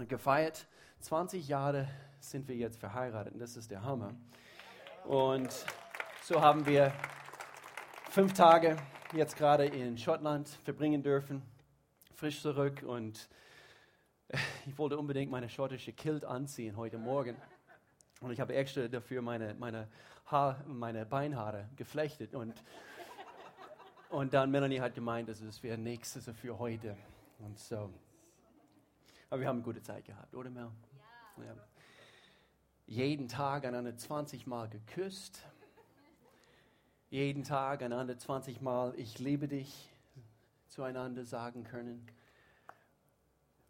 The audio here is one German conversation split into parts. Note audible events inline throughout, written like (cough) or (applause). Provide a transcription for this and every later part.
gefeiert. 20 Jahre sind wir jetzt verheiratet und das ist der Hammer. Und so haben wir fünf Tage jetzt gerade in Schottland verbringen dürfen, frisch zurück und (laughs) ich wollte unbedingt meine schottische Kilt anziehen heute Morgen. Und ich habe extra dafür meine, meine, Haar, meine Beinhaare geflechtet. Und, und dann Melanie hat gemeint, dass es wäre nichts also für heute. Und so. Aber wir haben eine gute Zeit gehabt, oder Mel? Ja. ja. Jeden Tag einander 20 Mal geküsst. Jeden Tag einander 20 Mal Ich liebe dich zueinander sagen können.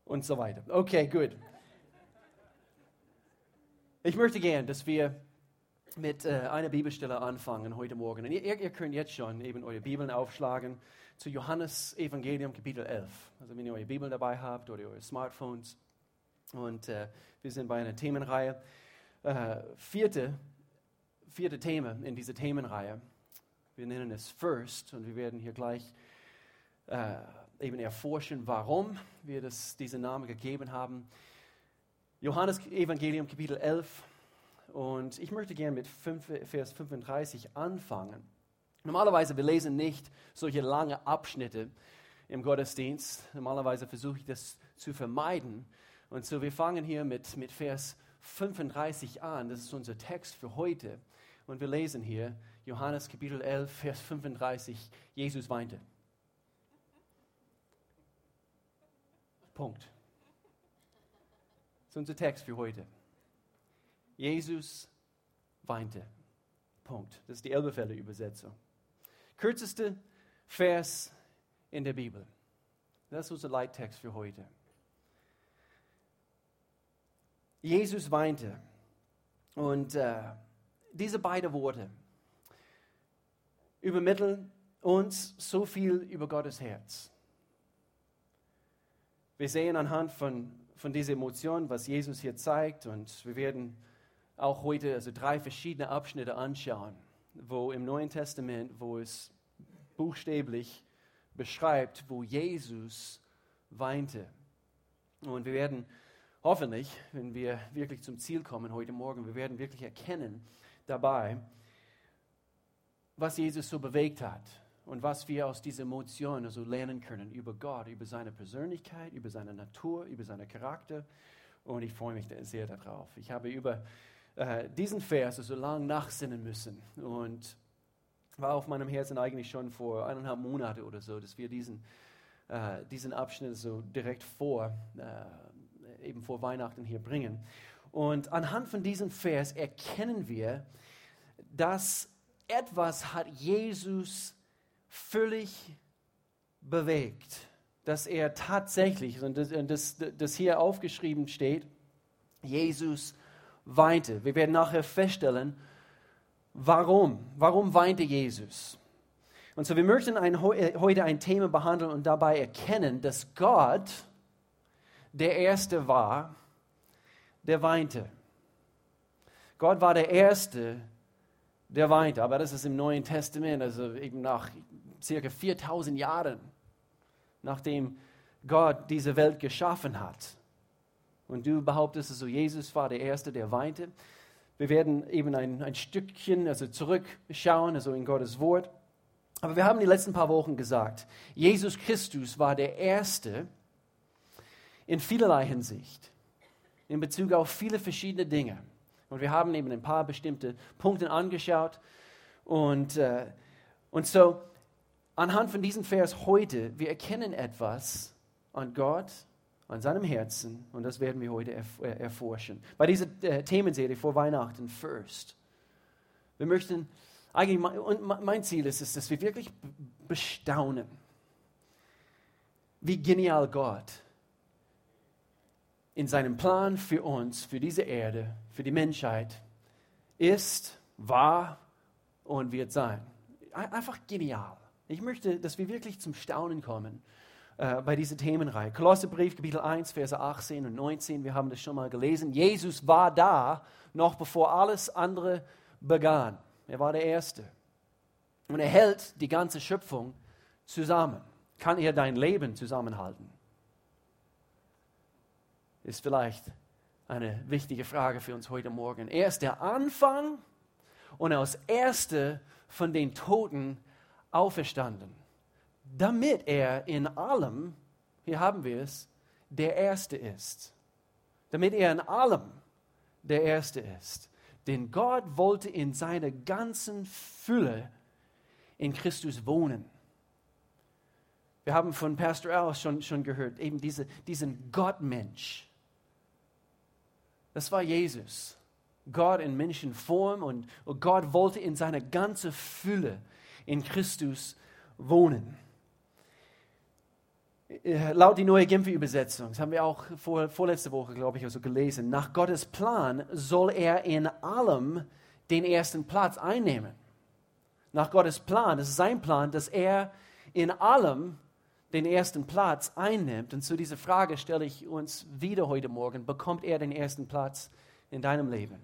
Und so weiter. Okay, gut. Ich möchte gern, dass wir mit äh, einer Bibelstelle anfangen heute Morgen. Und ihr, ihr, könnt jetzt schon eben eure Bibeln aufschlagen zu Johannes Evangelium Kapitel 11. Also wenn ihr eure Bibeln dabei habt oder eure Smartphones. Und äh, wir sind bei einer Themenreihe. Äh, vierte, vierte Thema in dieser Themenreihe. Wir nennen es First und wir werden hier gleich äh, eben erforschen, warum wir das, diesen Namen gegeben haben. Johannes Evangelium Kapitel 11 und ich möchte gerne mit 5, Vers 35 anfangen. Normalerweise, wir lesen nicht solche lange Abschnitte im Gottesdienst. Normalerweise versuche ich das zu vermeiden. Und so, wir fangen hier mit, mit Vers 35 an. Das ist unser Text für heute. Und wir lesen hier Johannes Kapitel 11, Vers 35. Jesus weinte. Punkt. Das ist unser Text für heute. Jesus weinte. Punkt. Das ist die Elberfelder Übersetzung. Kürzeste Vers in der Bibel. Das ist unser Leittext für heute. Jesus weinte. Und äh, diese beiden Worte übermitteln uns so viel über Gottes Herz. Wir sehen anhand von, von dieser Emotion, was Jesus hier zeigt, und wir werden auch heute also drei verschiedene Abschnitte anschauen, wo im Neuen Testament, wo es buchstäblich beschreibt, wo Jesus weinte. Und wir werden hoffentlich, wenn wir wirklich zum Ziel kommen heute Morgen, wir werden wirklich erkennen dabei, was Jesus so bewegt hat und was wir aus dieser Emotion also lernen können über Gott, über seine Persönlichkeit, über seine Natur, über seinen Charakter. Und ich freue mich sehr darauf. Ich habe über äh, diesen Vers so lange nachsinnen müssen und war auf meinem Herzen eigentlich schon vor eineinhalb Monaten oder so, dass wir diesen, äh, diesen Abschnitt so direkt vor, äh, eben vor Weihnachten hier bringen. Und anhand von diesem Vers erkennen wir, dass etwas hat Jesus völlig bewegt, dass er tatsächlich, und das, das, das hier aufgeschrieben steht, Jesus weinte. Wir werden nachher feststellen, warum. Warum weinte Jesus? Und so, wir möchten ein, äh, heute ein Thema behandeln und dabei erkennen, dass Gott der Erste war, der weinte. Gott war der Erste, der weinte. Aber das ist im Neuen Testament, also eben nach circa 4000 Jahren, nachdem Gott diese Welt geschaffen hat. Und du behauptest so, Jesus war der Erste, der weinte. Wir werden eben ein, ein Stückchen also zurückschauen, also in Gottes Wort. Aber wir haben die letzten paar Wochen gesagt, Jesus Christus war der Erste in vielerlei Hinsicht, in Bezug auf viele verschiedene Dinge. Und wir haben eben ein paar bestimmte Punkte angeschaut. Und, äh, und so, anhand von diesem Vers heute, wir erkennen etwas an Gott, an seinem Herzen und das werden wir heute erf äh, erforschen. Bei dieser äh, Themenserie vor Weihnachten First. Wir möchten eigentlich, und mein Ziel ist es, dass wir wirklich bestaunen, wie genial Gott in seinem Plan für uns, für diese Erde, für die Menschheit ist, war und wird sein. Einfach genial. Ich möchte, dass wir wirklich zum Staunen kommen äh, bei dieser Themenreihe. Kolosserbrief, Kapitel 1, Verse 18 und 19, wir haben das schon mal gelesen. Jesus war da, noch bevor alles andere begann. Er war der Erste. Und er hält die ganze Schöpfung zusammen. Kann er dein Leben zusammenhalten? ist vielleicht eine wichtige Frage für uns heute Morgen. Er ist der Anfang und aus Erste von den Toten auferstanden, damit er in allem, hier haben wir es, der Erste ist. Damit er in allem der Erste ist. Denn Gott wollte in seiner ganzen Fülle in Christus wohnen. Wir haben von Pastor Al schon, schon gehört, eben diese, diesen Gottmensch. Das war Jesus. Gott in Menschenform und, und Gott wollte in seiner ganzen Fülle in Christus wohnen. Äh, laut die neue Genfer Übersetzung, das haben wir auch vor, vorletzte Woche, glaube ich, also gelesen, nach Gottes Plan soll er in allem den ersten Platz einnehmen. Nach Gottes Plan, das ist sein Plan, dass er in allem den ersten Platz einnimmt. Und zu dieser Frage stelle ich uns wieder heute Morgen, bekommt er den ersten Platz in deinem Leben?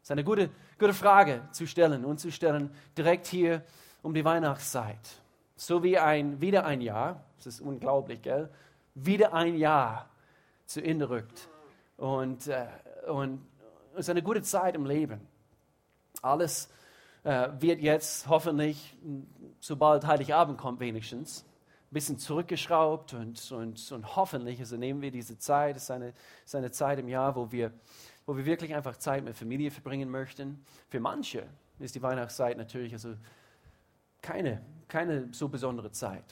Das ist eine gute, gute Frage zu stellen und zu stellen direkt hier um die Weihnachtszeit. So wie ein, wieder ein Jahr, das ist unglaublich, gell? Wieder ein Jahr zu Ende rückt. Und, äh, und es ist eine gute Zeit im Leben. Alles äh, wird jetzt hoffentlich, sobald Heiligabend kommt wenigstens, bisschen zurückgeschraubt und, und, und hoffentlich also nehmen wir diese Zeit, es ist eine, ist eine Zeit im Jahr, wo wir, wo wir wirklich einfach Zeit mit Familie verbringen möchten. Für manche ist die Weihnachtszeit natürlich also keine, keine so besondere Zeit.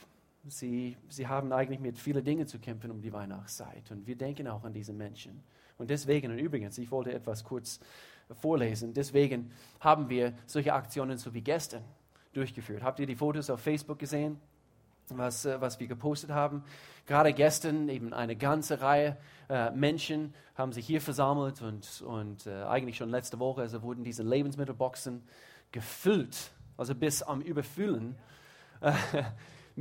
Sie, sie haben eigentlich mit vielen Dingen zu kämpfen um die Weihnachtszeit und wir denken auch an diese Menschen. Und deswegen, und übrigens, ich wollte etwas kurz vorlesen, deswegen haben wir solche Aktionen so wie gestern durchgeführt. Habt ihr die Fotos auf Facebook gesehen? was, äh, was wir gepostet haben. Gerade gestern eben eine ganze Reihe äh, Menschen haben sich hier versammelt und, und äh, eigentlich schon letzte Woche also wurden diese Lebensmittelboxen gefüllt, also bis am Überfüllen äh, (laughs)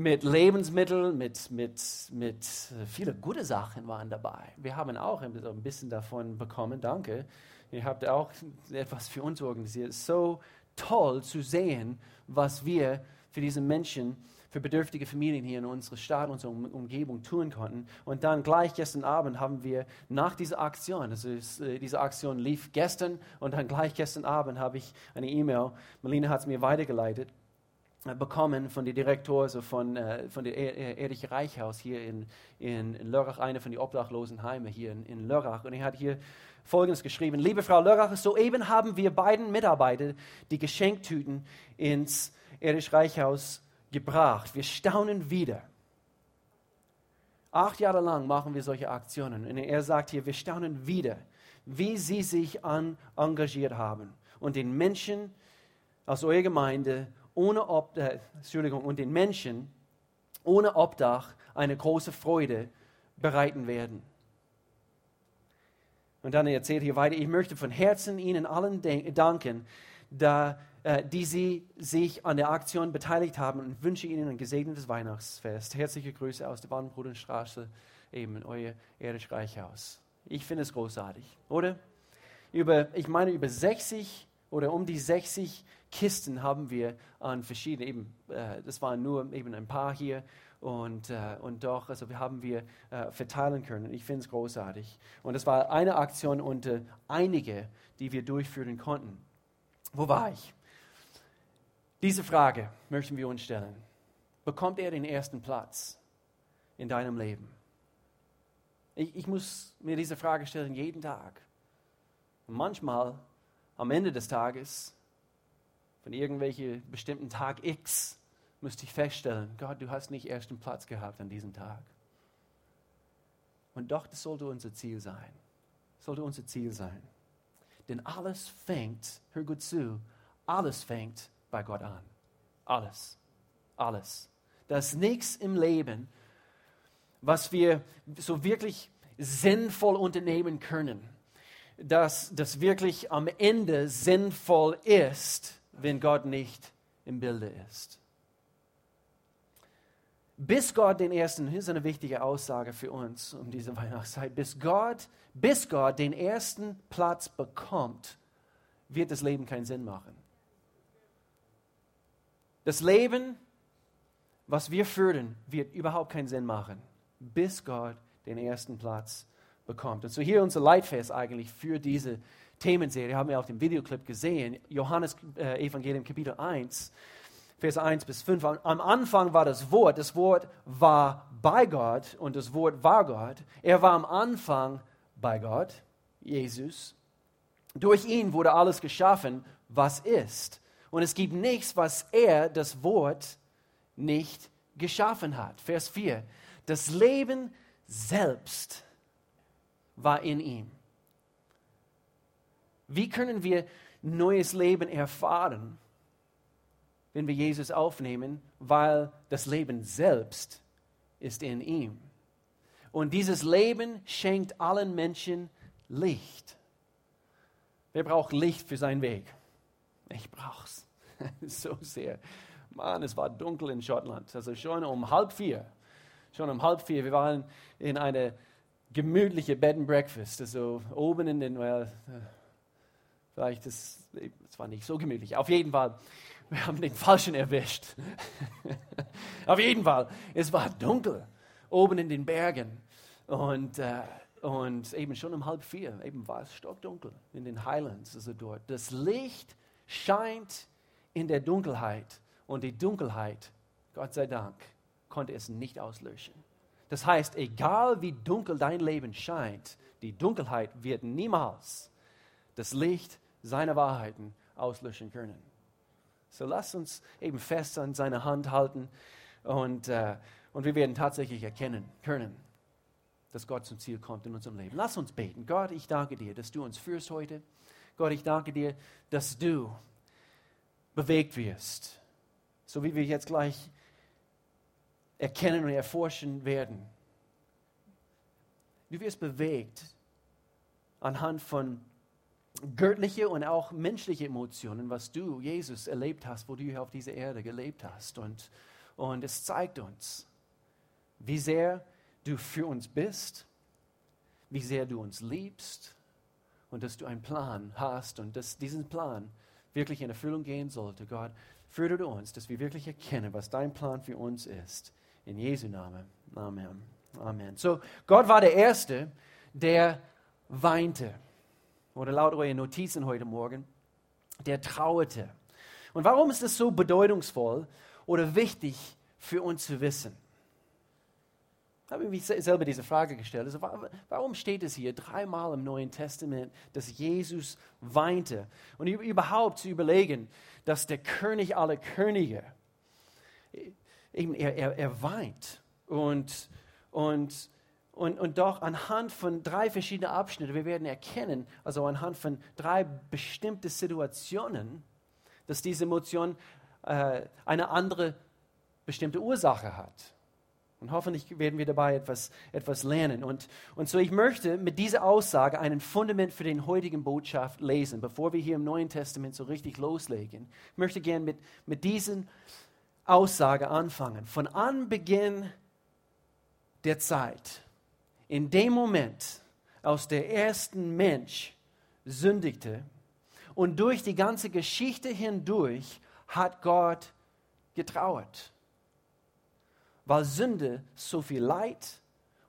mit Lebensmitteln, mit, mit, mit äh, viele gute Sachen waren dabei. Wir haben auch ein bisschen davon bekommen, danke. Ihr habt auch etwas für uns organisiert. So toll zu sehen, was wir für diese Menschen für bedürftige Familien hier in unserer Stadt, unserer Umgebung tun konnten. Und dann gleich gestern Abend haben wir nach dieser Aktion, also äh, diese Aktion lief gestern und dann gleich gestern Abend habe ich eine E-Mail, Melina hat es mir weitergeleitet, bekommen von der Direktor, also von, äh, von der Erich Reichhaus hier in, in, Lörrach, eine von den Obdachlosenheime hier in, in Lörrach. Und er hat hier Folgendes geschrieben. Liebe Frau Lörrach, soeben haben wir beiden Mitarbeiter die Geschenktüten ins Erich Reichhaus gebracht. Wir staunen wieder. Acht Jahre lang machen wir solche Aktionen. Und er sagt hier, wir staunen wieder, wie sie sich an engagiert haben und den Menschen aus eurer Gemeinde ohne Ob äh, Entschuldigung, und den Menschen ohne Obdach eine große Freude bereiten werden. Und dann erzählt hier weiter, ich möchte von Herzen Ihnen allen danken, da äh, die Sie sich an der Aktion beteiligt haben und wünsche Ihnen ein gesegnetes Weihnachtsfest. Herzliche Grüße aus der Badenbrudenstraße, eben euer Erich Reichhaus. Ich finde es großartig, oder? Über, ich meine, über 60 oder um die 60 Kisten haben wir an verschiedenen, eben, äh, das waren nur eben ein paar hier und, äh, und doch, also wir haben wir äh, verteilen können. Ich finde es großartig. Und es war eine Aktion unter einige, die wir durchführen konnten. Wo war ich? Diese Frage möchten wir uns stellen. Bekommt er den ersten Platz in deinem Leben? Ich, ich muss mir diese Frage stellen jeden Tag. Und manchmal am Ende des Tages, von irgendwelchen bestimmten Tag X, müsste ich feststellen, Gott, du hast nicht ersten Platz gehabt an diesem Tag. Und doch, das sollte unser Ziel sein. sollte unser Ziel sein. Denn alles fängt, hör gut zu, alles fängt bei Gott an. Alles. Alles. Da ist nichts im Leben, was wir so wirklich sinnvoll unternehmen können, dass das wirklich am Ende sinnvoll ist, wenn Gott nicht im Bilde ist. Bis Gott den ersten, hier ist eine wichtige Aussage für uns um diese (laughs) Weihnachtszeit, bis Gott, bis Gott den ersten Platz bekommt, wird das Leben keinen Sinn machen. Das Leben, was wir führen, wird überhaupt keinen Sinn machen, bis Gott den ersten Platz bekommt. Und so hier unser Leitfest eigentlich für diese Themenserie, haben wir auf dem Videoclip gesehen, Johannes äh, Evangelium Kapitel 1, Vers 1 bis 5. Am Anfang war das Wort, das Wort war bei Gott und das Wort war Gott. Er war am Anfang bei Gott, Jesus. Durch ihn wurde alles geschaffen, was ist. Und es gibt nichts, was er, das Wort, nicht geschaffen hat. Vers 4. Das Leben selbst war in ihm. Wie können wir neues Leben erfahren, wenn wir Jesus aufnehmen? Weil das Leben selbst ist in ihm. Und dieses Leben schenkt allen Menschen Licht. Wer braucht Licht für seinen Weg? Ich brauch's (laughs) so sehr. Mann, es war dunkel in Schottland. Also schon um halb vier. Schon um halb vier. Wir waren in eine gemütliche Bed and Breakfast. Also oben in den, well, vielleicht ist es war nicht so gemütlich. Auf jeden Fall, wir haben den Falschen erwischt. (laughs) Auf jeden Fall, es war dunkel oben in den Bergen. Und, äh, und eben schon um halb vier, eben war es stockdunkel in den Highlands, also dort. Das Licht scheint in der Dunkelheit und die Dunkelheit, Gott sei Dank, konnte es nicht auslöschen. Das heißt, egal wie dunkel dein Leben scheint, die Dunkelheit wird niemals das Licht seiner Wahrheiten auslöschen können. So lasst uns eben fest an seine Hand halten und, äh, und wir werden tatsächlich erkennen können, dass Gott zum Ziel kommt in unserem Leben. Lass uns beten. Gott, ich danke dir, dass du uns führst heute. Gott, ich danke dir, dass du bewegt wirst. So wie wir jetzt gleich erkennen und erforschen werden. Du wirst bewegt anhand von göttlichen und auch menschlichen Emotionen, was du, Jesus, erlebt hast, wo du hier auf dieser Erde gelebt hast. Und, und es zeigt uns, wie sehr du für uns bist, wie sehr du uns liebst und dass du einen Plan hast und dass diesen Plan wirklich in Erfüllung gehen sollte. Gott, führe du uns, dass wir wirklich erkennen, was dein Plan für uns ist. In Jesu Namen. Amen. Amen. So, Gott war der Erste, der weinte. Oder laut euren Notizen heute Morgen, der trauerte. Und warum ist es so bedeutungsvoll oder wichtig für uns zu wissen? habe ich mich selber diese Frage gestellt. Also, warum steht es hier dreimal im Neuen Testament, dass Jesus weinte? Und überhaupt zu überlegen, dass der König aller Könige, eben er, er, er weint. Und, und, und, und doch anhand von drei verschiedenen Abschnitten, wir werden erkennen, also anhand von drei bestimmten Situationen, dass diese Emotion äh, eine andere bestimmte Ursache hat. Und hoffentlich werden wir dabei etwas, etwas lernen. Und, und so, ich möchte mit dieser Aussage einen Fundament für den heutigen Botschaft lesen, bevor wir hier im Neuen Testament so richtig loslegen. Ich möchte gerne mit, mit dieser Aussage anfangen. Von Anbeginn der Zeit, in dem Moment, aus der ersten Mensch sündigte und durch die ganze Geschichte hindurch hat Gott getrauert weil Sünde so viel Leid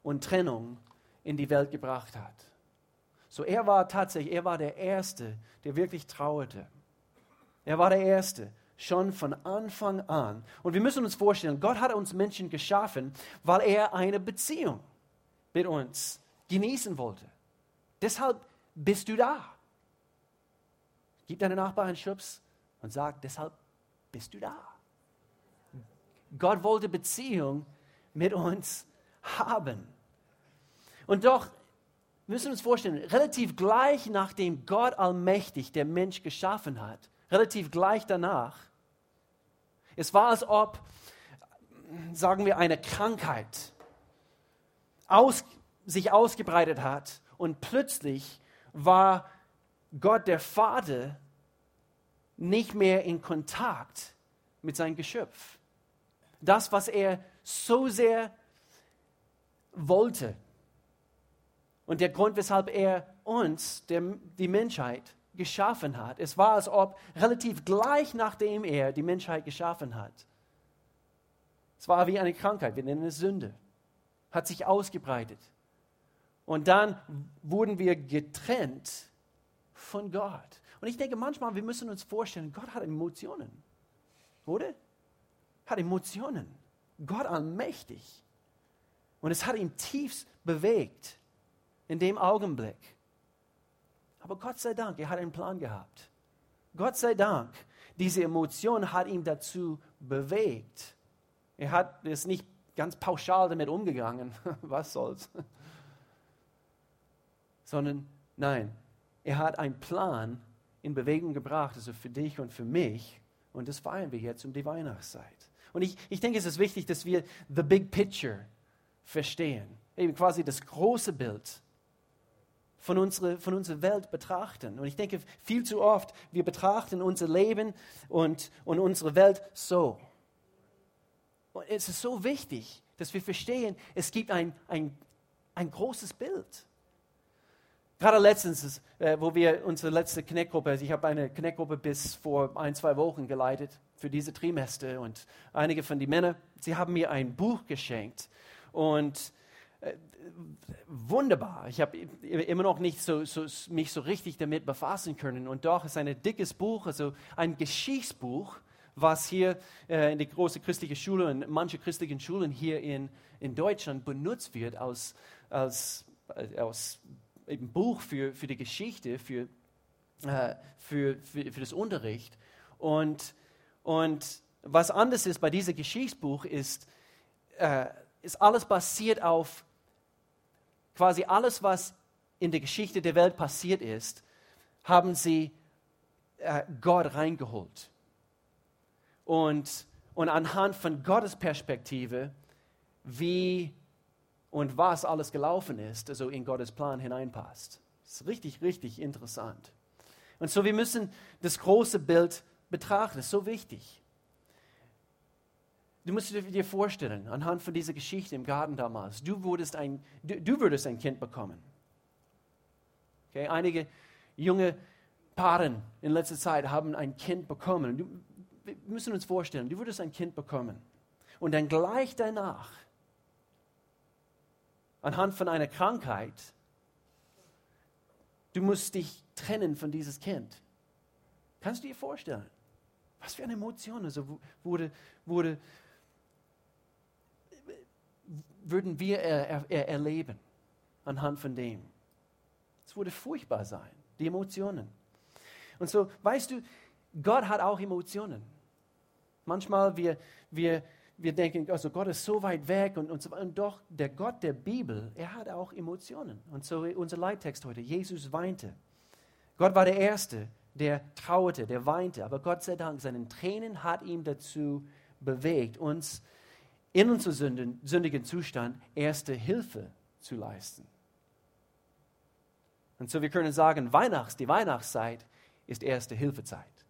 und Trennung in die Welt gebracht hat. So er war tatsächlich, er war der Erste, der wirklich trauerte. Er war der Erste, schon von Anfang an. Und wir müssen uns vorstellen, Gott hat uns Menschen geschaffen, weil er eine Beziehung mit uns genießen wollte. Deshalb bist du da. Gib deinem Nachbarn einen Schubs und sag, deshalb bist du da. Gott wollte Beziehung mit uns haben. Und doch müssen wir uns vorstellen, relativ gleich nachdem Gott allmächtig der Mensch geschaffen hat, relativ gleich danach, es war, als ob, sagen wir, eine Krankheit aus, sich ausgebreitet hat und plötzlich war Gott der Vater nicht mehr in Kontakt mit seinem Geschöpf das, was er so sehr wollte. Und der Grund, weshalb er uns, der, die Menschheit, geschaffen hat. Es war, als ob relativ gleich nachdem er die Menschheit geschaffen hat. Es war wie eine Krankheit, wir nennen es Sünde, hat sich ausgebreitet. Und dann wurden wir getrennt von Gott. Und ich denke manchmal, wir müssen uns vorstellen, Gott hat Emotionen. Oder? Hat Emotionen. Gott allmächtig. Und es hat ihn tiefst bewegt in dem Augenblick. Aber Gott sei Dank, er hat einen Plan gehabt. Gott sei Dank, diese Emotion hat ihn dazu bewegt. Er hat es nicht ganz pauschal damit umgegangen, (laughs) was soll's, (laughs) sondern nein, er hat einen Plan in Bewegung gebracht, also für dich und für mich. Und das feiern wir jetzt um die Weihnachtszeit. Und ich, ich denke, es ist wichtig, dass wir the big picture verstehen. Eben quasi das große Bild von unserer, von unserer Welt betrachten. Und ich denke, viel zu oft, wir betrachten unser Leben und, und unsere Welt so. Und es ist so wichtig, dass wir verstehen, es gibt ein, ein, ein großes Bild. Gerade letztens, äh, wo wir unsere letzte Connect-Gruppe, also ich habe eine Connect-Gruppe bis vor ein, zwei Wochen geleitet für diese Trimester und einige von den Männern, sie haben mir ein Buch geschenkt und äh, wunderbar. Ich habe immer noch nicht so, so, mich so richtig damit befassen können und doch ist ein dickes Buch, also ein Geschichtsbuch, was hier äh, in die große christliche Schule und manche christlichen Schulen hier in, in Deutschland benutzt wird als, als, äh, als ein Buch für, für die Geschichte, für, äh, für, für, für das Unterricht. Und, und was anders ist bei diesem Geschichtsbuch ist, äh, ist alles basiert auf quasi alles, was in der Geschichte der Welt passiert ist, haben sie äh, Gott reingeholt. Und, und anhand von Gottes Perspektive, wie und was alles gelaufen ist, also in Gottes Plan hineinpasst. Das ist richtig, richtig interessant. Und so, wir müssen das große Bild betrachten, das ist so wichtig. Du musst dir vorstellen, anhand von dieser Geschichte im Garten damals, du würdest ein, du, du würdest ein Kind bekommen. Okay, einige junge Paaren in letzter Zeit haben ein Kind bekommen. Du, wir müssen uns vorstellen, du würdest ein Kind bekommen. Und dann gleich danach anhand von einer Krankheit, du musst dich trennen von dieses Kind. Kannst du dir vorstellen? Was für eine Emotion also wurde, wurde, würden wir er, er, erleben anhand von dem. Es würde furchtbar sein, die Emotionen. Und so, weißt du, Gott hat auch Emotionen. Manchmal wir, wir wir denken, also Gott ist so weit weg und, und, so, und doch der Gott der Bibel, er hat auch Emotionen. Und so unser Leittext heute, Jesus weinte. Gott war der Erste, der trauerte, der weinte, aber Gott sei Dank, seinen Tränen hat ihn dazu bewegt, uns in unserem sündigen Zustand erste Hilfe zu leisten. Und so wir können sagen, Weihnachts, die Weihnachtszeit ist erste Hilfezeit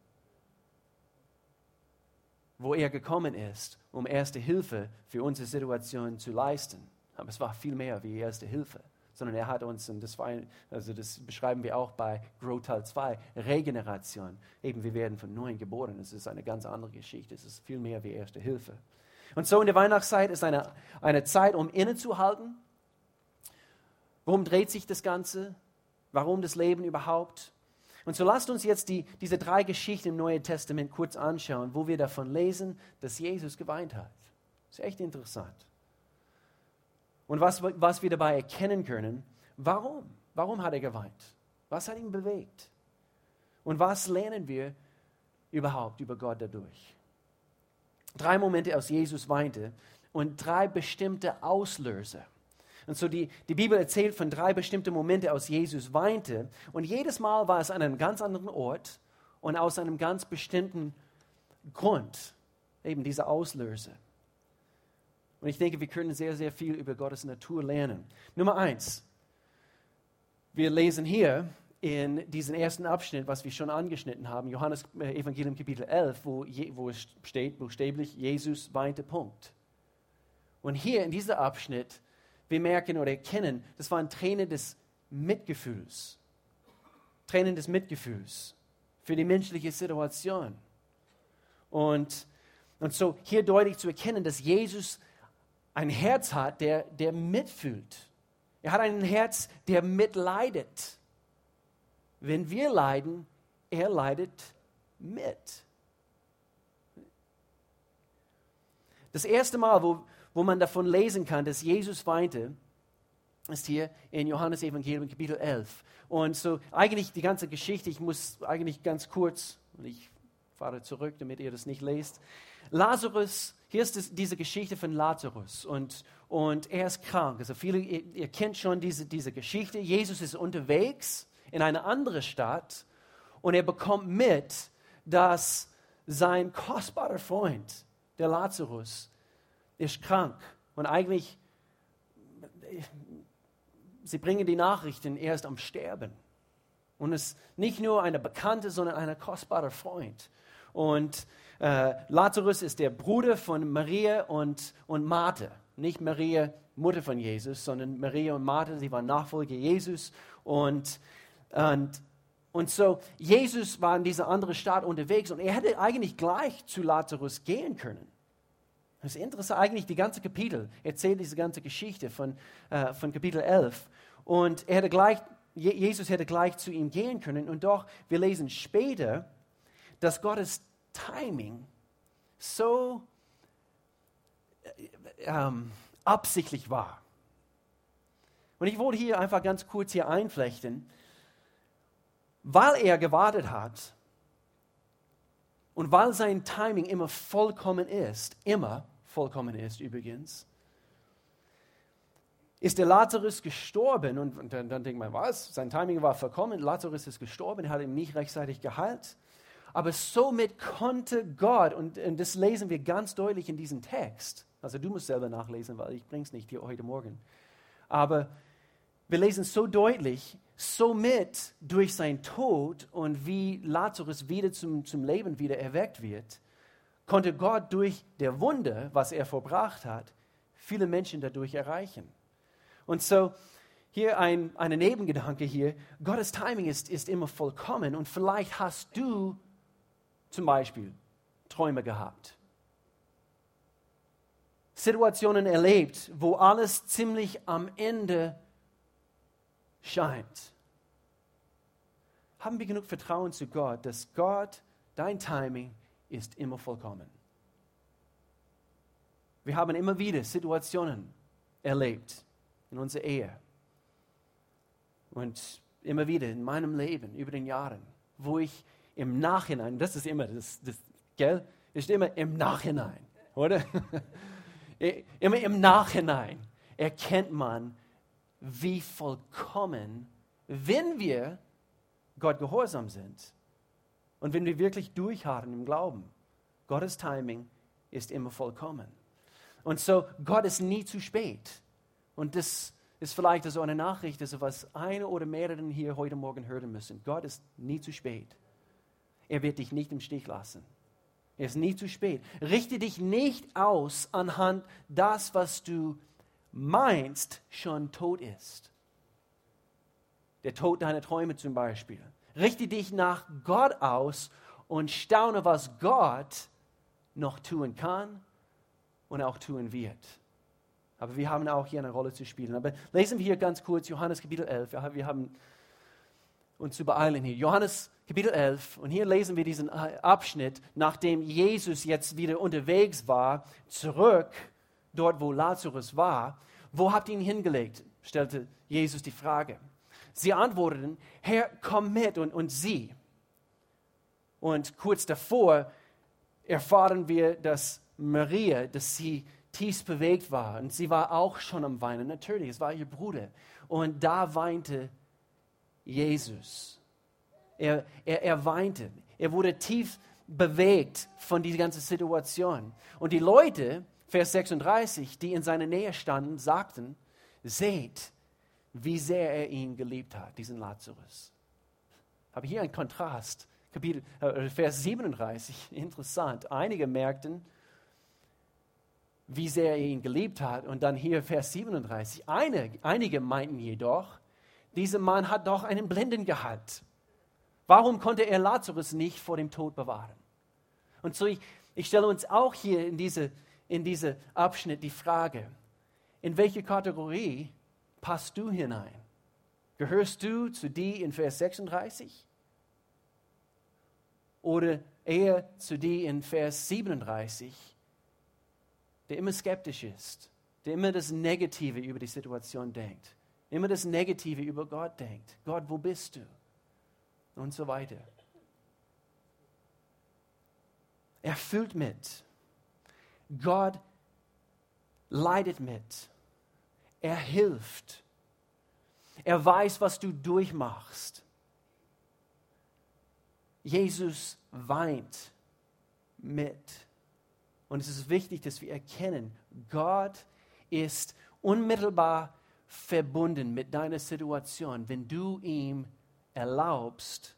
wo er gekommen ist, um erste Hilfe für unsere Situation zu leisten. Aber es war viel mehr wie erste Hilfe, sondern er hat uns, und das, war, also das beschreiben wir auch bei Grow Teil 2, Regeneration. Eben, wir werden von neuem geboren. Es ist eine ganz andere Geschichte. Es ist viel mehr wie erste Hilfe. Und so in der Weihnachtszeit ist eine, eine Zeit, um innezuhalten. Worum dreht sich das Ganze? Warum das Leben überhaupt? Und so lasst uns jetzt die, diese drei Geschichten im Neuen Testament kurz anschauen, wo wir davon lesen, dass Jesus geweint hat. Das ist echt interessant. Und was, was wir dabei erkennen können, warum? Warum hat er geweint? Was hat ihn bewegt? Und was lernen wir überhaupt über Gott dadurch? Drei Momente, aus Jesus weinte und drei bestimmte Auslöser. Und so die, die Bibel erzählt von drei bestimmten Momenten, aus Jesus weinte. Und jedes Mal war es an einem ganz anderen Ort und aus einem ganz bestimmten Grund. Eben diese Auslöser. Und ich denke, wir können sehr, sehr viel über Gottes Natur lernen. Nummer eins. Wir lesen hier in diesem ersten Abschnitt, was wir schon angeschnitten haben, Johannes äh, Evangelium Kapitel 11, wo, je, wo es steht, buchstäblich, Jesus weinte, Punkt. Und hier in diesem Abschnitt merken oder erkennen, das waren Tränen des Mitgefühls. Tränen des Mitgefühls für die menschliche Situation. Und, und so hier deutlich zu erkennen, dass Jesus ein Herz hat, der, der mitfühlt Er hat ein Herz, der mitleidet. Wenn wir leiden, er leidet mit. Das erste Mal, wo, wo man davon lesen kann, dass Jesus weinte, ist hier in Johannes Evangelium Kapitel 11. Und so eigentlich die ganze Geschichte, ich muss eigentlich ganz kurz, und ich fahre zurück, damit ihr das nicht lest. Lazarus, hier ist das, diese Geschichte von Lazarus und, und er ist krank. Also viele, ihr, ihr kennt schon diese, diese Geschichte. Jesus ist unterwegs in eine andere Stadt und er bekommt mit, dass sein kostbarer Freund, der Lazarus, ist krank. Und eigentlich, sie bringen die Nachrichten, er ist am Sterben. Und es ist nicht nur eine Bekannte, sondern ein kostbarer Freund. Und äh, Lazarus ist der Bruder von Maria und, und Martha. Nicht Maria, Mutter von Jesus, sondern Maria und Martha, sie waren Nachfolger Jesus. Und, und, und so, Jesus war in dieser anderen Stadt unterwegs und er hätte eigentlich gleich zu Lazarus gehen können. Das ist interessant, eigentlich die ganze Kapitel erzählt diese ganze Geschichte von, äh, von Kapitel 11. Und er hätte gleich, Jesus hätte gleich zu ihm gehen können. Und doch, wir lesen später, dass Gottes Timing so äh, ähm, absichtlich war. Und ich wollte hier einfach ganz kurz hier einflechten, weil er gewartet hat und weil sein Timing immer vollkommen ist, immer vollkommen ist übrigens, ist der Lazarus gestorben und, dann, dann denkt man, was? Sein Timing war vollkommen, Lazarus ist gestorben, er hat ihn nicht rechtzeitig geheilt. Aber somit konnte Gott, und, und das lesen wir ganz deutlich in diesem Text, also du musst selber nachlesen, weil ich es nicht hier heute Morgen. Aber wir lesen so deutlich, somit durch sein Tod und wie Lazarus wieder zum, zum Leben wieder erweckt wird, konnte Gott durch der Wunder, was er verbracht hat, viele Menschen dadurch erreichen. Und so hier ein, eine Nebengedanke hier, Gottes Timing ist, ist immer vollkommen und vielleicht hast du zum Beispiel Träume gehabt. Situationen erlebt, wo alles ziemlich am Ende scheint. Haben wir genug Vertrauen zu Gott, dass Gott, dein Timing ist immer vollkommen. Wir haben immer wieder Situationen erlebt in unserer Ehe und immer wieder in meinem Leben über den Jahren, wo ich im Nachhinein, das ist immer, das, das gell, ist immer im Nachhinein, oder? (laughs) immer im Nachhinein erkennt man, wie vollkommen, wenn wir Gott gehorsam sind und wenn wir wirklich durchharren im Glauben, Gottes Timing ist immer vollkommen. Und so, Gott ist nie zu spät. Und das ist vielleicht so eine Nachricht, also was eine oder mehrere hier heute Morgen hören müssen. Gott ist nie zu spät. Er wird dich nicht im Stich lassen. Er ist nie zu spät. Richte dich nicht aus anhand das, was du meinst, schon tot ist. Der Tod deiner Träume zum Beispiel. Richte dich nach Gott aus und staune, was Gott noch tun kann und auch tun wird. Aber wir haben auch hier eine Rolle zu spielen. Aber lesen wir hier ganz kurz Johannes Kapitel 11. Wir haben uns zu beeilen hier. Johannes Kapitel 11. Und hier lesen wir diesen Abschnitt, nachdem Jesus jetzt wieder unterwegs war, zurück dort, wo Lazarus war. Wo habt ihr ihn hingelegt? stellte Jesus die Frage. Sie antworteten, Herr, komm mit und, und sieh. Und kurz davor erfahren wir, dass Maria, dass sie tief bewegt war. Und sie war auch schon am Weinen. Natürlich, es war ihr Bruder. Und da weinte Jesus. Er, er, er weinte. Er wurde tief bewegt von dieser ganzen Situation. Und die Leute, Vers 36, die in seiner Nähe standen, sagten, seht, wie sehr er ihn geliebt hat, diesen Lazarus. Aber hier ein Kontrast. Kapitel, äh, Vers 37, (laughs) interessant. Einige merkten, wie sehr er ihn geliebt hat. Und dann hier Vers 37. Eine, einige meinten jedoch, dieser Mann hat doch einen Blinden gehabt. Warum konnte er Lazarus nicht vor dem Tod bewahren? Und so, ich, ich stelle uns auch hier in diese, in diese Abschnitt die Frage, in welche Kategorie passt du hinein? Gehörst du zu die in Vers 36? Oder eher zu die in Vers 37, der immer skeptisch ist, der immer das Negative über die Situation denkt, immer das Negative über Gott denkt. Gott, wo bist du? Und so weiter. Er fühlt mit. Gott leidet mit. Er hilft. Er weiß, was du durchmachst. Jesus weint mit. Und es ist wichtig, dass wir erkennen, Gott ist unmittelbar verbunden mit deiner Situation, wenn du ihm erlaubst,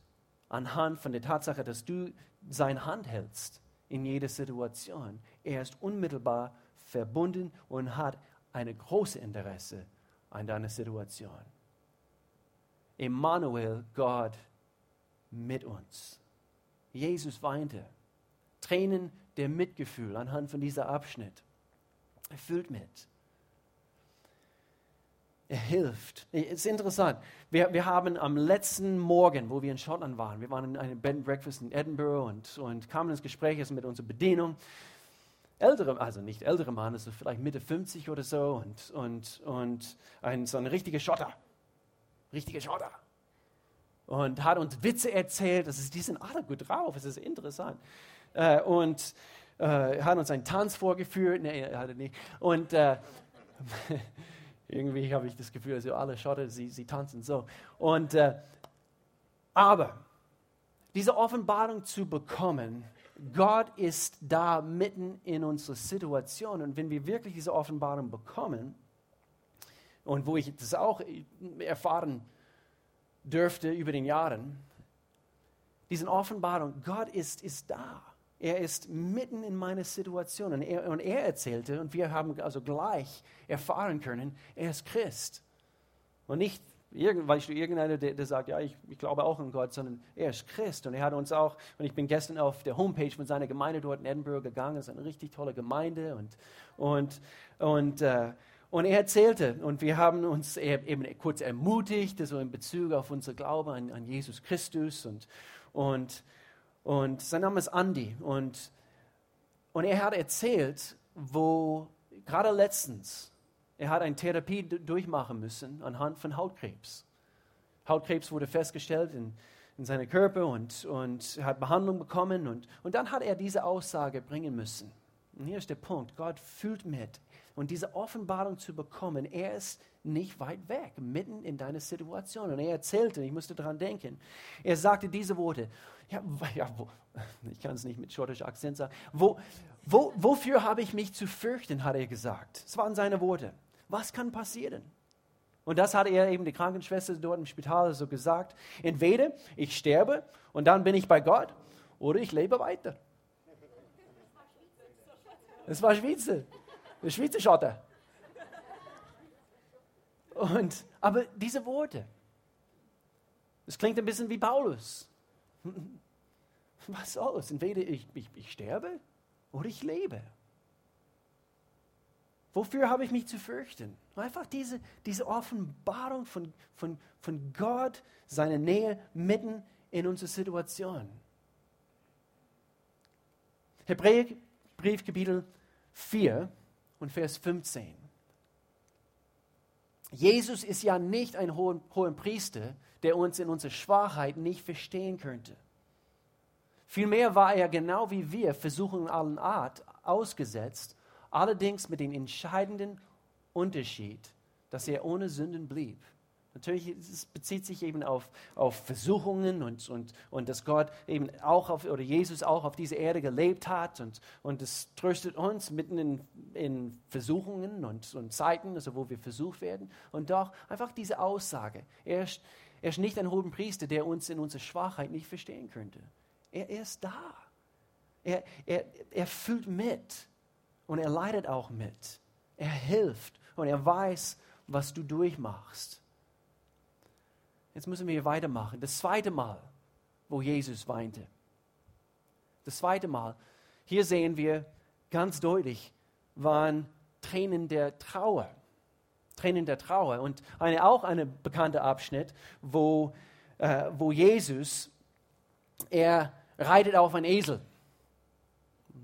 anhand von der Tatsache, dass du seine Hand hältst in jeder Situation. Er ist unmittelbar verbunden und hat ein großes Interesse an deiner Situation. Emmanuel, Gott mit uns. Jesus weinte. Tränen der Mitgefühl anhand von dieser Abschnitt. Er füllt mit. Er hilft. Es ist interessant. Wir, wir haben am letzten Morgen, wo wir in Schottland waren, wir waren in einem Bed and Breakfast in Edinburgh und, und kamen ins Gespräch mit unserer Bedienung. Ältere, also nicht ältere Mann, also vielleicht Mitte 50 oder so und, und, und ein, so ein richtiger Schotter. Richtiger Schotter. Und hat uns Witze erzählt. Das ist, die sind alle gut drauf. Es ist interessant. Äh, und äh, hat uns einen Tanz vorgeführt. Nee, er hatte nicht. Und äh, (laughs) irgendwie habe ich das Gefühl, also alle Schotter, sie, sie tanzen so. Und, äh, aber diese Offenbarung zu bekommen, Gott ist da mitten in unserer Situation. Und wenn wir wirklich diese Offenbarung bekommen, und wo ich das auch erfahren dürfte über den Jahren, diese Offenbarung, Gott ist, ist da. Er ist mitten in meiner Situation. Und er, und er erzählte, und wir haben also gleich erfahren können, er ist Christ. Und nicht irgend, weißt du, irgendeiner, der, der sagt, ja, ich, ich, glaube auch an Gott, sondern er ist Christ. Und er hat uns auch, und ich bin gestern auf der Homepage von seiner Gemeinde dort in Edinburgh gegangen, das ist eine richtig tolle Gemeinde. Und, und, und, äh, und er erzählte, und wir haben uns eben kurz ermutigt, so in Bezug auf unser Glaube an, an Jesus Christus. Und, und, und sein Name ist Andy. Und, und er hat erzählt, wo gerade letztens, er hat eine Therapie durchmachen müssen anhand von Hautkrebs. Hautkrebs wurde festgestellt in, in seinem Körper und, und hat Behandlung bekommen und, und dann hat er diese Aussage bringen müssen. Und hier ist der Punkt, Gott fühlt mit. Und diese Offenbarung zu bekommen, er ist nicht weit weg, mitten in deiner Situation. Und er erzählte, ich musste daran denken, er sagte diese Worte, ja, ja wo, (laughs) ich kann es nicht mit schottischer Akzent sagen, wo, wo, wofür habe ich mich zu fürchten, hat er gesagt. Das waren seine Worte. Was kann passieren? Und das hat er eben die Krankenschwester dort im Spital so gesagt. Entweder ich sterbe und dann bin ich bei Gott oder ich lebe weiter. Das war Schweizer. Der Schweizer Schotter. Und, aber diese Worte, das klingt ein bisschen wie Paulus. Was soll's? Entweder ich, ich, ich sterbe oder ich lebe. Wofür habe ich mich zu fürchten? Einfach diese, diese Offenbarung von, von, von Gott, seine Nähe mitten in unserer Situation. Hebräerbrief Kapitel 4 und Vers 15. Jesus ist ja nicht ein hoher, hoher Priester, der uns in unserer Schwachheit nicht verstehen könnte. Vielmehr war er genau wie wir Versuchungen allen Art ausgesetzt, allerdings mit dem entscheidenden Unterschied, dass er ohne Sünden blieb. Natürlich, es bezieht sich eben auf, auf Versuchungen und, und, und dass Gott eben auch auf, oder Jesus auch auf dieser Erde gelebt hat und, und es tröstet uns mitten in, in Versuchungen und, und Zeiten, also wo wir versucht werden. Und doch einfach diese Aussage, er ist, er ist nicht ein hoher Priester, der uns in unserer Schwachheit nicht verstehen könnte. Er, er ist da. Er, er, er fühlt mit und er leidet auch mit. Er hilft und er weiß, was du durchmachst. Jetzt müssen wir weitermachen. Das zweite Mal, wo Jesus weinte. Das zweite Mal. Hier sehen wir ganz deutlich, waren Tränen der Trauer. Tränen der Trauer. Und eine, auch ein bekannter Abschnitt, wo, äh, wo Jesus, er reitet auf einen Esel.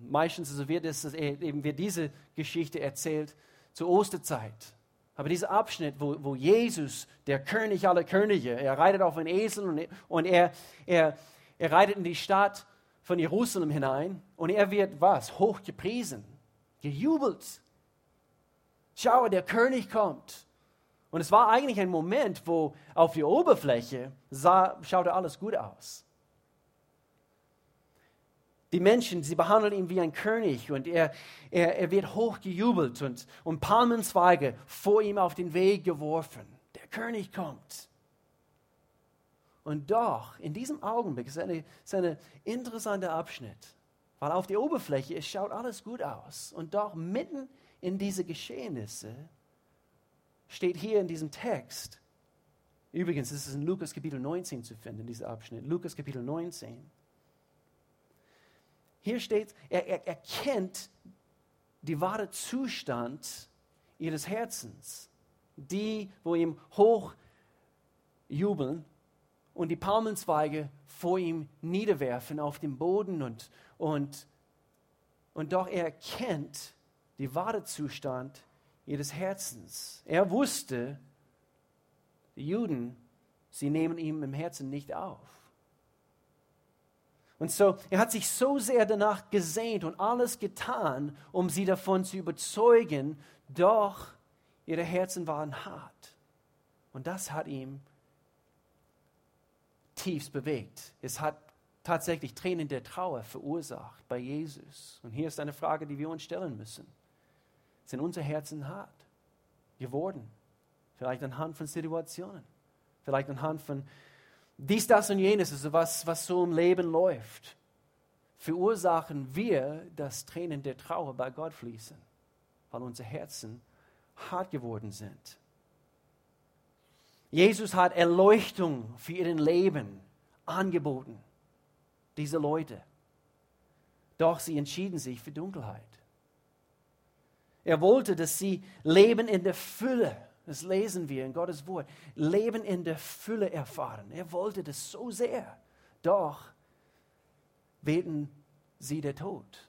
Meistens wird, es, eben wird diese Geschichte erzählt zur Osterzeit. Aber dieser Abschnitt, wo, wo Jesus, der König aller Könige, er reitet auf einen Esel und, und er, er, er reitet in die Stadt von Jerusalem hinein und er wird was? Hochgepriesen, gejubelt. Schau, der König kommt. Und es war eigentlich ein Moment, wo auf die Oberfläche sah, schaute alles gut aus. Die Menschen, sie behandeln ihn wie ein König und er, er, er wird hochgejubelt und, und Palmenzweige vor ihm auf den Weg geworfen. Der König kommt. Und doch, in diesem Augenblick, ist ein ist ein interessanter Abschnitt, weil auf der Oberfläche, es schaut alles gut aus. Und doch mitten in diese Geschehnisse steht hier in diesem Text, übrigens ist in Lukas Kapitel 19 zu finden, dieser Abschnitt, Lukas Kapitel 19. Hier steht, er, er erkennt die wahre Zustand ihres Herzens. Die, wo ihm hoch jubeln und die Palmenzweige vor ihm niederwerfen auf dem Boden und, und, und doch er erkennt die wahre Zustand ihres Herzens. Er wusste, die Juden, sie nehmen ihm im Herzen nicht auf. Und so, er hat sich so sehr danach gesehnt und alles getan, um sie davon zu überzeugen, doch ihre Herzen waren hart. Und das hat ihm tiefst bewegt. Es hat tatsächlich Tränen der Trauer verursacht bei Jesus. Und hier ist eine Frage, die wir uns stellen müssen. Sind unsere Herzen hart geworden? Vielleicht anhand von Situationen, vielleicht anhand von dies, das und jenes, also was, was so im Leben läuft. Verursachen wir, dass Tränen der Trauer bei Gott fließen, weil unsere Herzen hart geworden sind. Jesus hat Erleuchtung für ihr Leben angeboten, diese Leute. Doch sie entschieden sich für Dunkelheit. Er wollte, dass sie Leben in der Fülle, das lesen wir in Gottes Wort, Leben in der Fülle erfahren. Er wollte das so sehr. Doch wählten sie der Tod.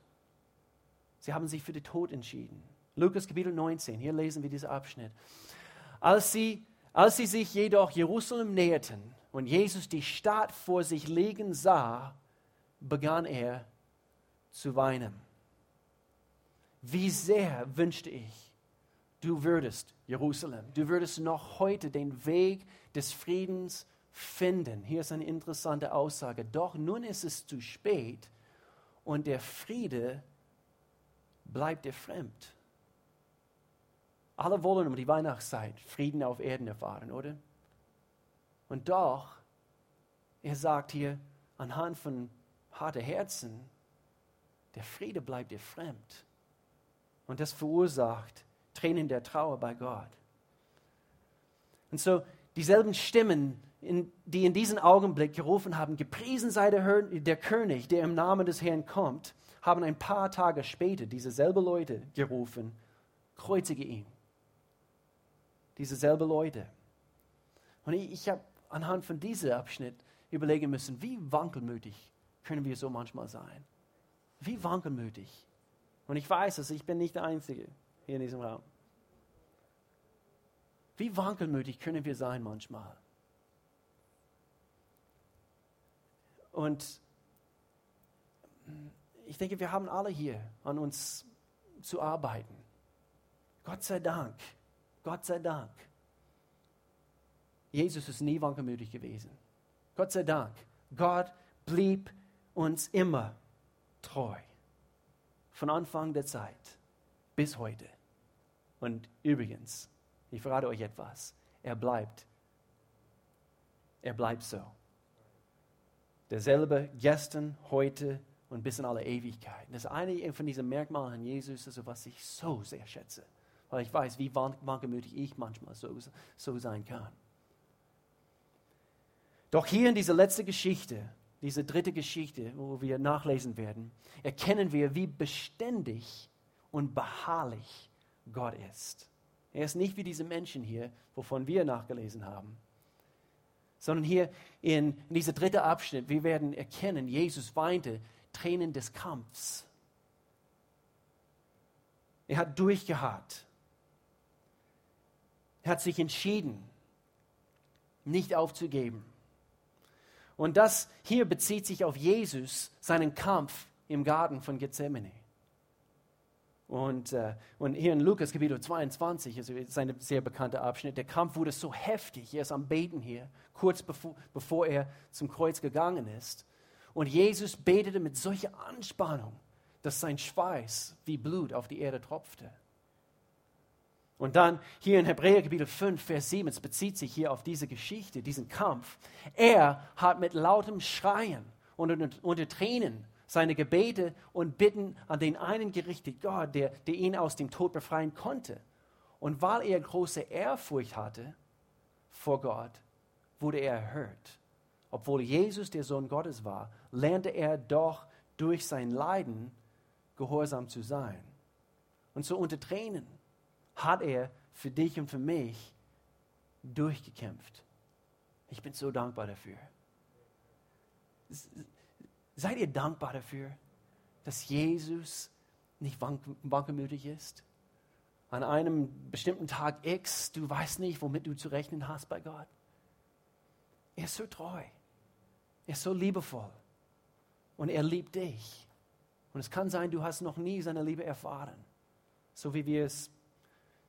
Sie haben sich für den Tod entschieden. Lukas Kapitel 19, hier lesen wir diesen Abschnitt. Als sie als sie sich jedoch Jerusalem näherten und Jesus die Stadt vor sich liegen sah, begann er zu weinen. Wie sehr wünschte ich, du würdest, Jerusalem, du würdest noch heute den Weg des Friedens finden. Hier ist eine interessante Aussage. Doch nun ist es zu spät und der Friede bleibt dir fremd. Alle wollen um die Weihnachtszeit Frieden auf Erden erfahren, oder? Und doch, er sagt hier, anhand von harten Herzen, der Friede bleibt dir fremd. Und das verursacht Tränen der Trauer bei Gott. Und so dieselben Stimmen, in, die in diesem Augenblick gerufen haben, gepriesen sei der, der König, der im Namen des Herrn kommt, haben ein paar Tage später dieselben Leute gerufen, kreuzige ihn diese selben Leute. Und ich, ich habe anhand von diesem Abschnitt überlegen müssen, wie wankelmütig können wir so manchmal sein? Wie wankelmütig. Und ich weiß es, ich bin nicht der Einzige hier in diesem Raum. Wie wankelmütig können wir sein manchmal? Und ich denke, wir haben alle hier an uns zu arbeiten. Gott sei Dank Gott sei Dank. Jesus ist nie wankelmütig gewesen. Gott sei Dank. Gott blieb uns immer treu. Von Anfang der Zeit bis heute. Und übrigens, ich verrate euch etwas. Er bleibt. Er bleibt so. Derselbe gestern, heute und bis in alle Ewigkeit. Das eine von diesen Merkmalen an Jesus, also was ich so sehr schätze weil ich weiß, wie wankelmütig ich manchmal so, so sein kann. Doch hier in dieser letzten Geschichte, diese dritte Geschichte, wo wir nachlesen werden, erkennen wir, wie beständig und beharrlich Gott ist. Er ist nicht wie diese Menschen hier, wovon wir nachgelesen haben. Sondern hier in, in dieser dritten Abschnitt, wir werden erkennen, Jesus weinte Tränen des Kampfs. Er hat durchgeharrt. Er hat sich entschieden, nicht aufzugeben. Und das hier bezieht sich auf Jesus, seinen Kampf im Garten von Gethsemane. Und, äh, und hier in Lukas Kapitel 22 ist ein sehr bekannter Abschnitt. Der Kampf wurde so heftig, er ist am Beten hier, kurz bevor, bevor er zum Kreuz gegangen ist. Und Jesus betete mit solcher Anspannung, dass sein Schweiß wie Blut auf die Erde tropfte. Und dann hier in Hebräer Kapitel 5, Vers 7, es bezieht sich hier auf diese Geschichte, diesen Kampf. Er hat mit lautem Schreien und unter, unter Tränen seine Gebete und Bitten an den einen gerichtet, Gott, der, der ihn aus dem Tod befreien konnte. Und weil er große Ehrfurcht hatte vor Gott, wurde er erhört. Obwohl Jesus der Sohn Gottes war, lernte er doch durch sein Leiden gehorsam zu sein. Und so unter Tränen hat er für dich und für mich durchgekämpft. Ich bin so dankbar dafür. Seid ihr dankbar dafür, dass Jesus nicht wankelmütig ist? An einem bestimmten Tag X, du weißt nicht, womit du zu rechnen hast bei Gott. Er ist so treu. Er ist so liebevoll. Und er liebt dich. Und es kann sein, du hast noch nie seine Liebe erfahren. So wie wir es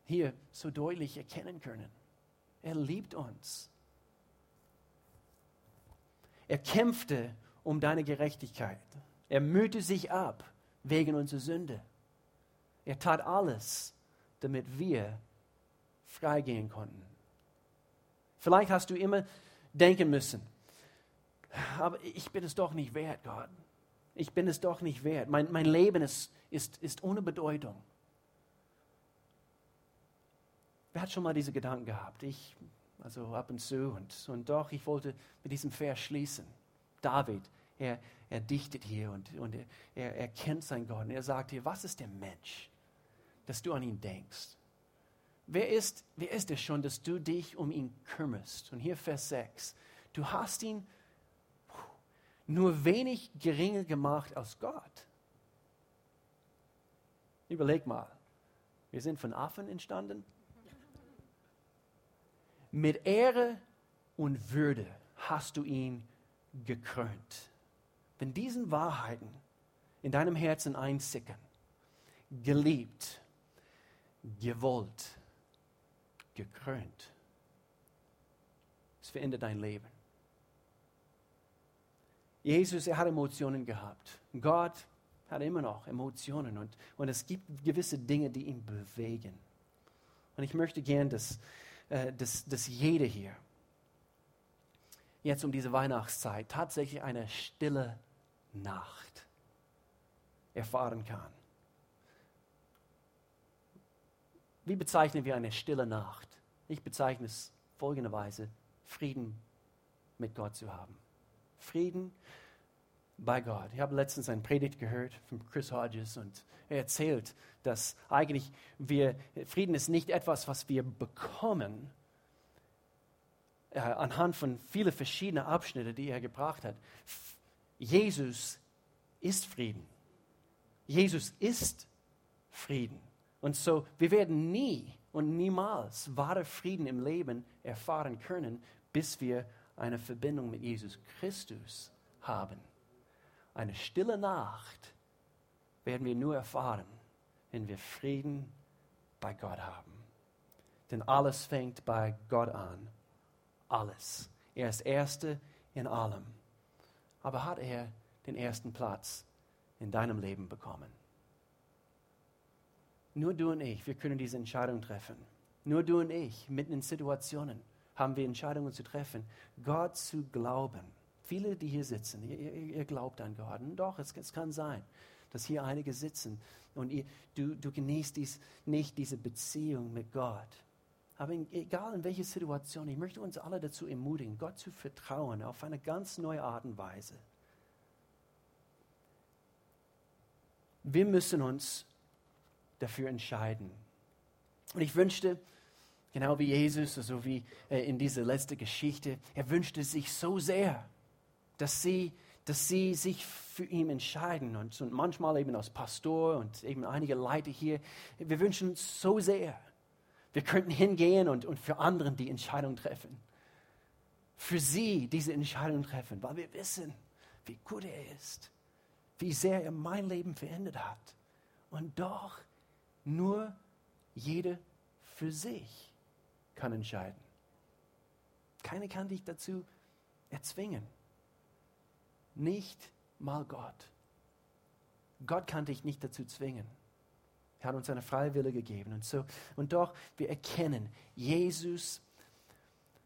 hier so deutlich erkennen können. Er liebt uns. Er kämpfte um deine Gerechtigkeit. Er mühte sich ab wegen unserer Sünde. Er tat alles, damit wir freigehen konnten. Vielleicht hast du immer denken müssen, aber ich bin es doch nicht wert, Gott. Ich bin es doch nicht wert. Mein, mein Leben ist, ist, ist ohne Bedeutung. Wer hat schon mal diese Gedanken gehabt? Ich, also ab und zu. Und, und doch, ich wollte mit diesem Vers schließen. David, er, er dichtet hier und, und er, er kennt sein Gott. Und er sagt hier, was ist der Mensch, dass du an ihn denkst? Wer ist, wer ist es schon, dass du dich um ihn kümmerst? Und hier Vers 6. Du hast ihn nur wenig geringer gemacht als Gott. Überleg mal. Wir sind von Affen entstanden. Mit Ehre und Würde hast du ihn gekrönt. Wenn diesen Wahrheiten in deinem Herzen einsickern, geliebt, gewollt, gekrönt, es verändert dein Leben. Jesus, er hat Emotionen gehabt. Gott hat immer noch Emotionen und, und es gibt gewisse Dinge, die ihn bewegen. Und ich möchte gern, dass, äh, dass, dass jeder hier jetzt um diese Weihnachtszeit tatsächlich eine stille Nacht erfahren kann. Wie bezeichnen wir eine stille Nacht? Ich bezeichne es folgenderweise, Frieden mit Gott zu haben. Frieden bei Gott. Ich habe letztens eine Predigt gehört von Chris Hodges und er erzählt, dass eigentlich wir, Frieden ist nicht etwas, was wir bekommen, äh, anhand von vielen verschiedenen Abschnitten, die er gebracht hat. Jesus ist Frieden. Jesus ist Frieden. Und so, wir werden nie und niemals wahre Frieden im Leben erfahren können, bis wir eine Verbindung mit Jesus Christus haben. Eine stille Nacht werden wir nur erfahren, wenn wir Frieden bei Gott haben. Denn alles fängt bei Gott an. Alles. Er ist Erste in allem. Aber hat er den ersten Platz in deinem Leben bekommen? Nur du und ich, wir können diese Entscheidung treffen. Nur du und ich, mitten in Situationen, haben wir Entscheidungen zu treffen, Gott zu glauben. Viele, die hier sitzen, ihr, ihr, glaubt an Gott. Und doch, es, es, kann sein, dass hier einige sitzen und ihr, du, du genießt dies, nicht diese Beziehung mit Gott. Aber egal in welcher Situation, ich möchte uns alle dazu ermutigen, Gott zu vertrauen auf eine ganz neue Art und Weise. Wir müssen uns dafür entscheiden. Und ich wünschte, genau wie Jesus, also wie äh, in dieser letzten Geschichte, er wünschte sich so sehr, dass sie, dass sie sich für ihn entscheiden. Und, und manchmal eben als Pastor und eben einige Leute hier, wir wünschen uns so sehr, wir könnten hingehen und, und für anderen die Entscheidung treffen. Für sie diese Entscheidung treffen, weil wir wissen, wie gut er ist, wie sehr er mein Leben verändert hat. Und doch nur jede für sich kann entscheiden. Keiner kann dich dazu erzwingen. Nicht mal Gott. Gott kann dich nicht dazu zwingen. Er hat uns eine freie Wille gegeben. Und, so, und doch, wir erkennen, Jesus,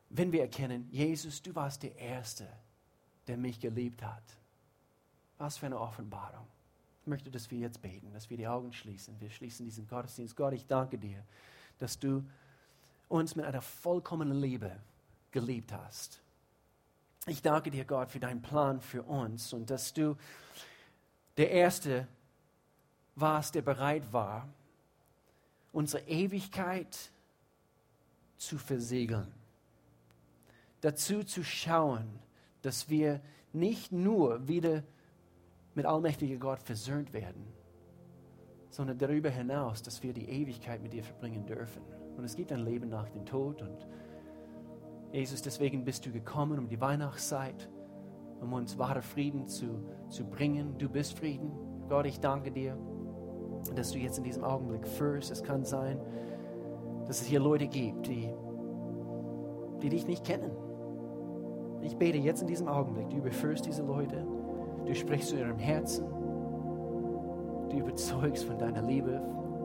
wenn wir erkennen, Jesus, du warst der Erste, der mich geliebt hat. Was für eine Offenbarung. Ich möchte, dass wir jetzt beten, dass wir die Augen schließen. Wir schließen diesen Gottesdienst. Gott, ich danke dir, dass du uns mit einer vollkommenen Liebe geliebt hast. Ich danke dir, Gott, für deinen Plan für uns und dass du der Erste warst, der bereit war, unsere Ewigkeit zu versiegeln. Dazu zu schauen, dass wir nicht nur wieder mit allmächtiger Gott versöhnt werden, sondern darüber hinaus, dass wir die Ewigkeit mit dir verbringen dürfen. Und es gibt ein Leben nach dem Tod. Und Jesus, deswegen bist du gekommen um die Weihnachtszeit, um uns wahre Frieden zu, zu bringen. Du bist Frieden. Gott, ich danke dir, dass du jetzt in diesem Augenblick führst. Es kann sein, dass es hier Leute gibt, die, die dich nicht kennen. Ich bete jetzt in diesem Augenblick, du überführst diese Leute, du sprichst zu ihrem Herzen, du überzeugst von deiner Liebe,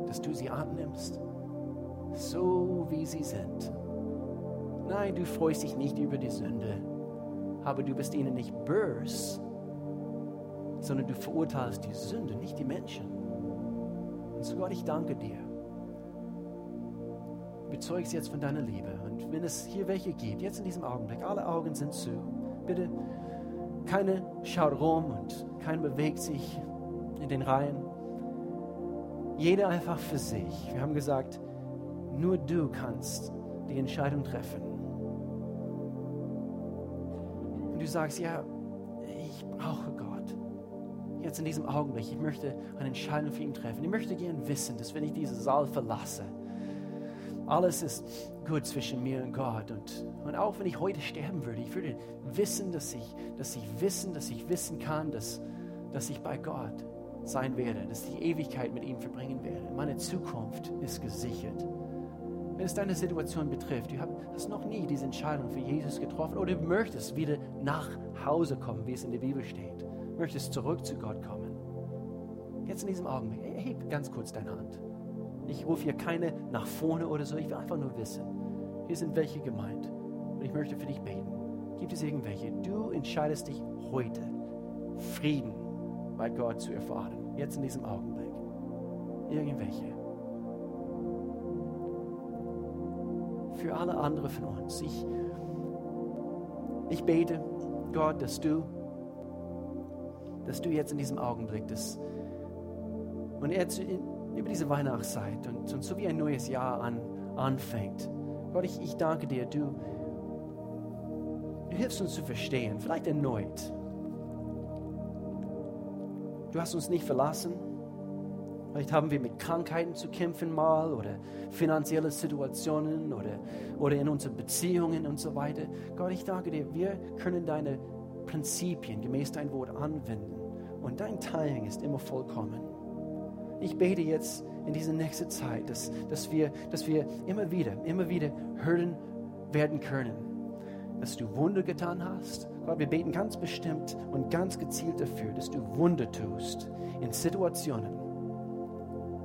dass du sie annimmst so wie sie sind. Nein, du freust dich nicht über die Sünde, aber du bist ihnen nicht böse, sondern du verurteilst die Sünde, nicht die Menschen. Und so Gott, ich danke dir. Bezeugst jetzt von deiner Liebe. Und wenn es hier welche gibt, jetzt in diesem Augenblick, alle Augen sind zu. Bitte, keine schaut rum und keiner bewegt sich in den Reihen. Jeder einfach für sich. Wir haben gesagt, nur du kannst die Entscheidung treffen. Und du sagst, ja. Jetzt in diesem Augenblick, ich möchte eine Entscheidung für ihn treffen. Ich möchte gern wissen, dass wenn ich diesen Saal verlasse, alles ist gut zwischen mir und Gott. Und, und auch wenn ich heute sterben würde, ich würde wissen, dass ich, dass ich wissen, dass ich wissen kann, dass, dass ich bei Gott sein werde, dass ich die Ewigkeit mit ihm verbringen werde. Meine Zukunft ist gesichert. Wenn es deine Situation betrifft, du hast noch nie diese Entscheidung für Jesus getroffen oder du möchtest wieder nach Hause kommen, wie es in der Bibel steht, möchtest zurück zu Gott kommen. Jetzt in diesem Augenblick, heb ganz kurz deine Hand. Ich rufe hier keine nach vorne oder so, ich will einfach nur wissen, hier sind welche gemeint und ich möchte für dich beten. Gibt es irgendwelche? Du entscheidest dich heute, Frieden bei Gott zu erfahren. Jetzt in diesem Augenblick. Irgendwelche. für alle anderen von uns. Ich, ich bete, Gott, dass du, dass du jetzt in diesem Augenblick, das, und jetzt über diese Weihnachtszeit und, und so wie ein neues Jahr an, anfängt, Gott, ich, ich danke dir, du, du hilfst uns zu verstehen, vielleicht erneut. Du hast uns nicht verlassen. Vielleicht haben wir mit Krankheiten zu kämpfen mal oder finanzielle Situationen oder, oder in unseren Beziehungen und so weiter. Gott, ich danke dir, wir können deine Prinzipien gemäß dein Wort anwenden und dein Timing ist immer vollkommen. Ich bete jetzt in diese nächste Zeit, dass, dass, wir, dass wir immer wieder, immer wieder hören werden können, dass du Wunder getan hast. Gott, wir beten ganz bestimmt und ganz gezielt dafür, dass du Wunder tust in Situationen,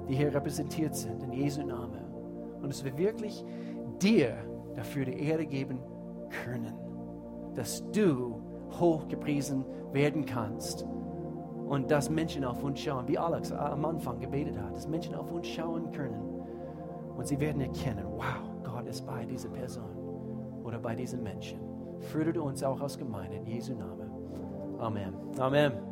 die hier repräsentiert sind, in Jesu Namen. Und dass wir wirklich dir dafür die Ehre geben können, dass du hochgepriesen werden kannst und dass Menschen auf uns schauen, wie Alex am Anfang gebetet hat, dass Menschen auf uns schauen können und sie werden erkennen, wow, Gott ist bei dieser Person oder bei diesen Menschen. Führe uns auch als Gemeinde in Jesu Namen. Amen. Amen.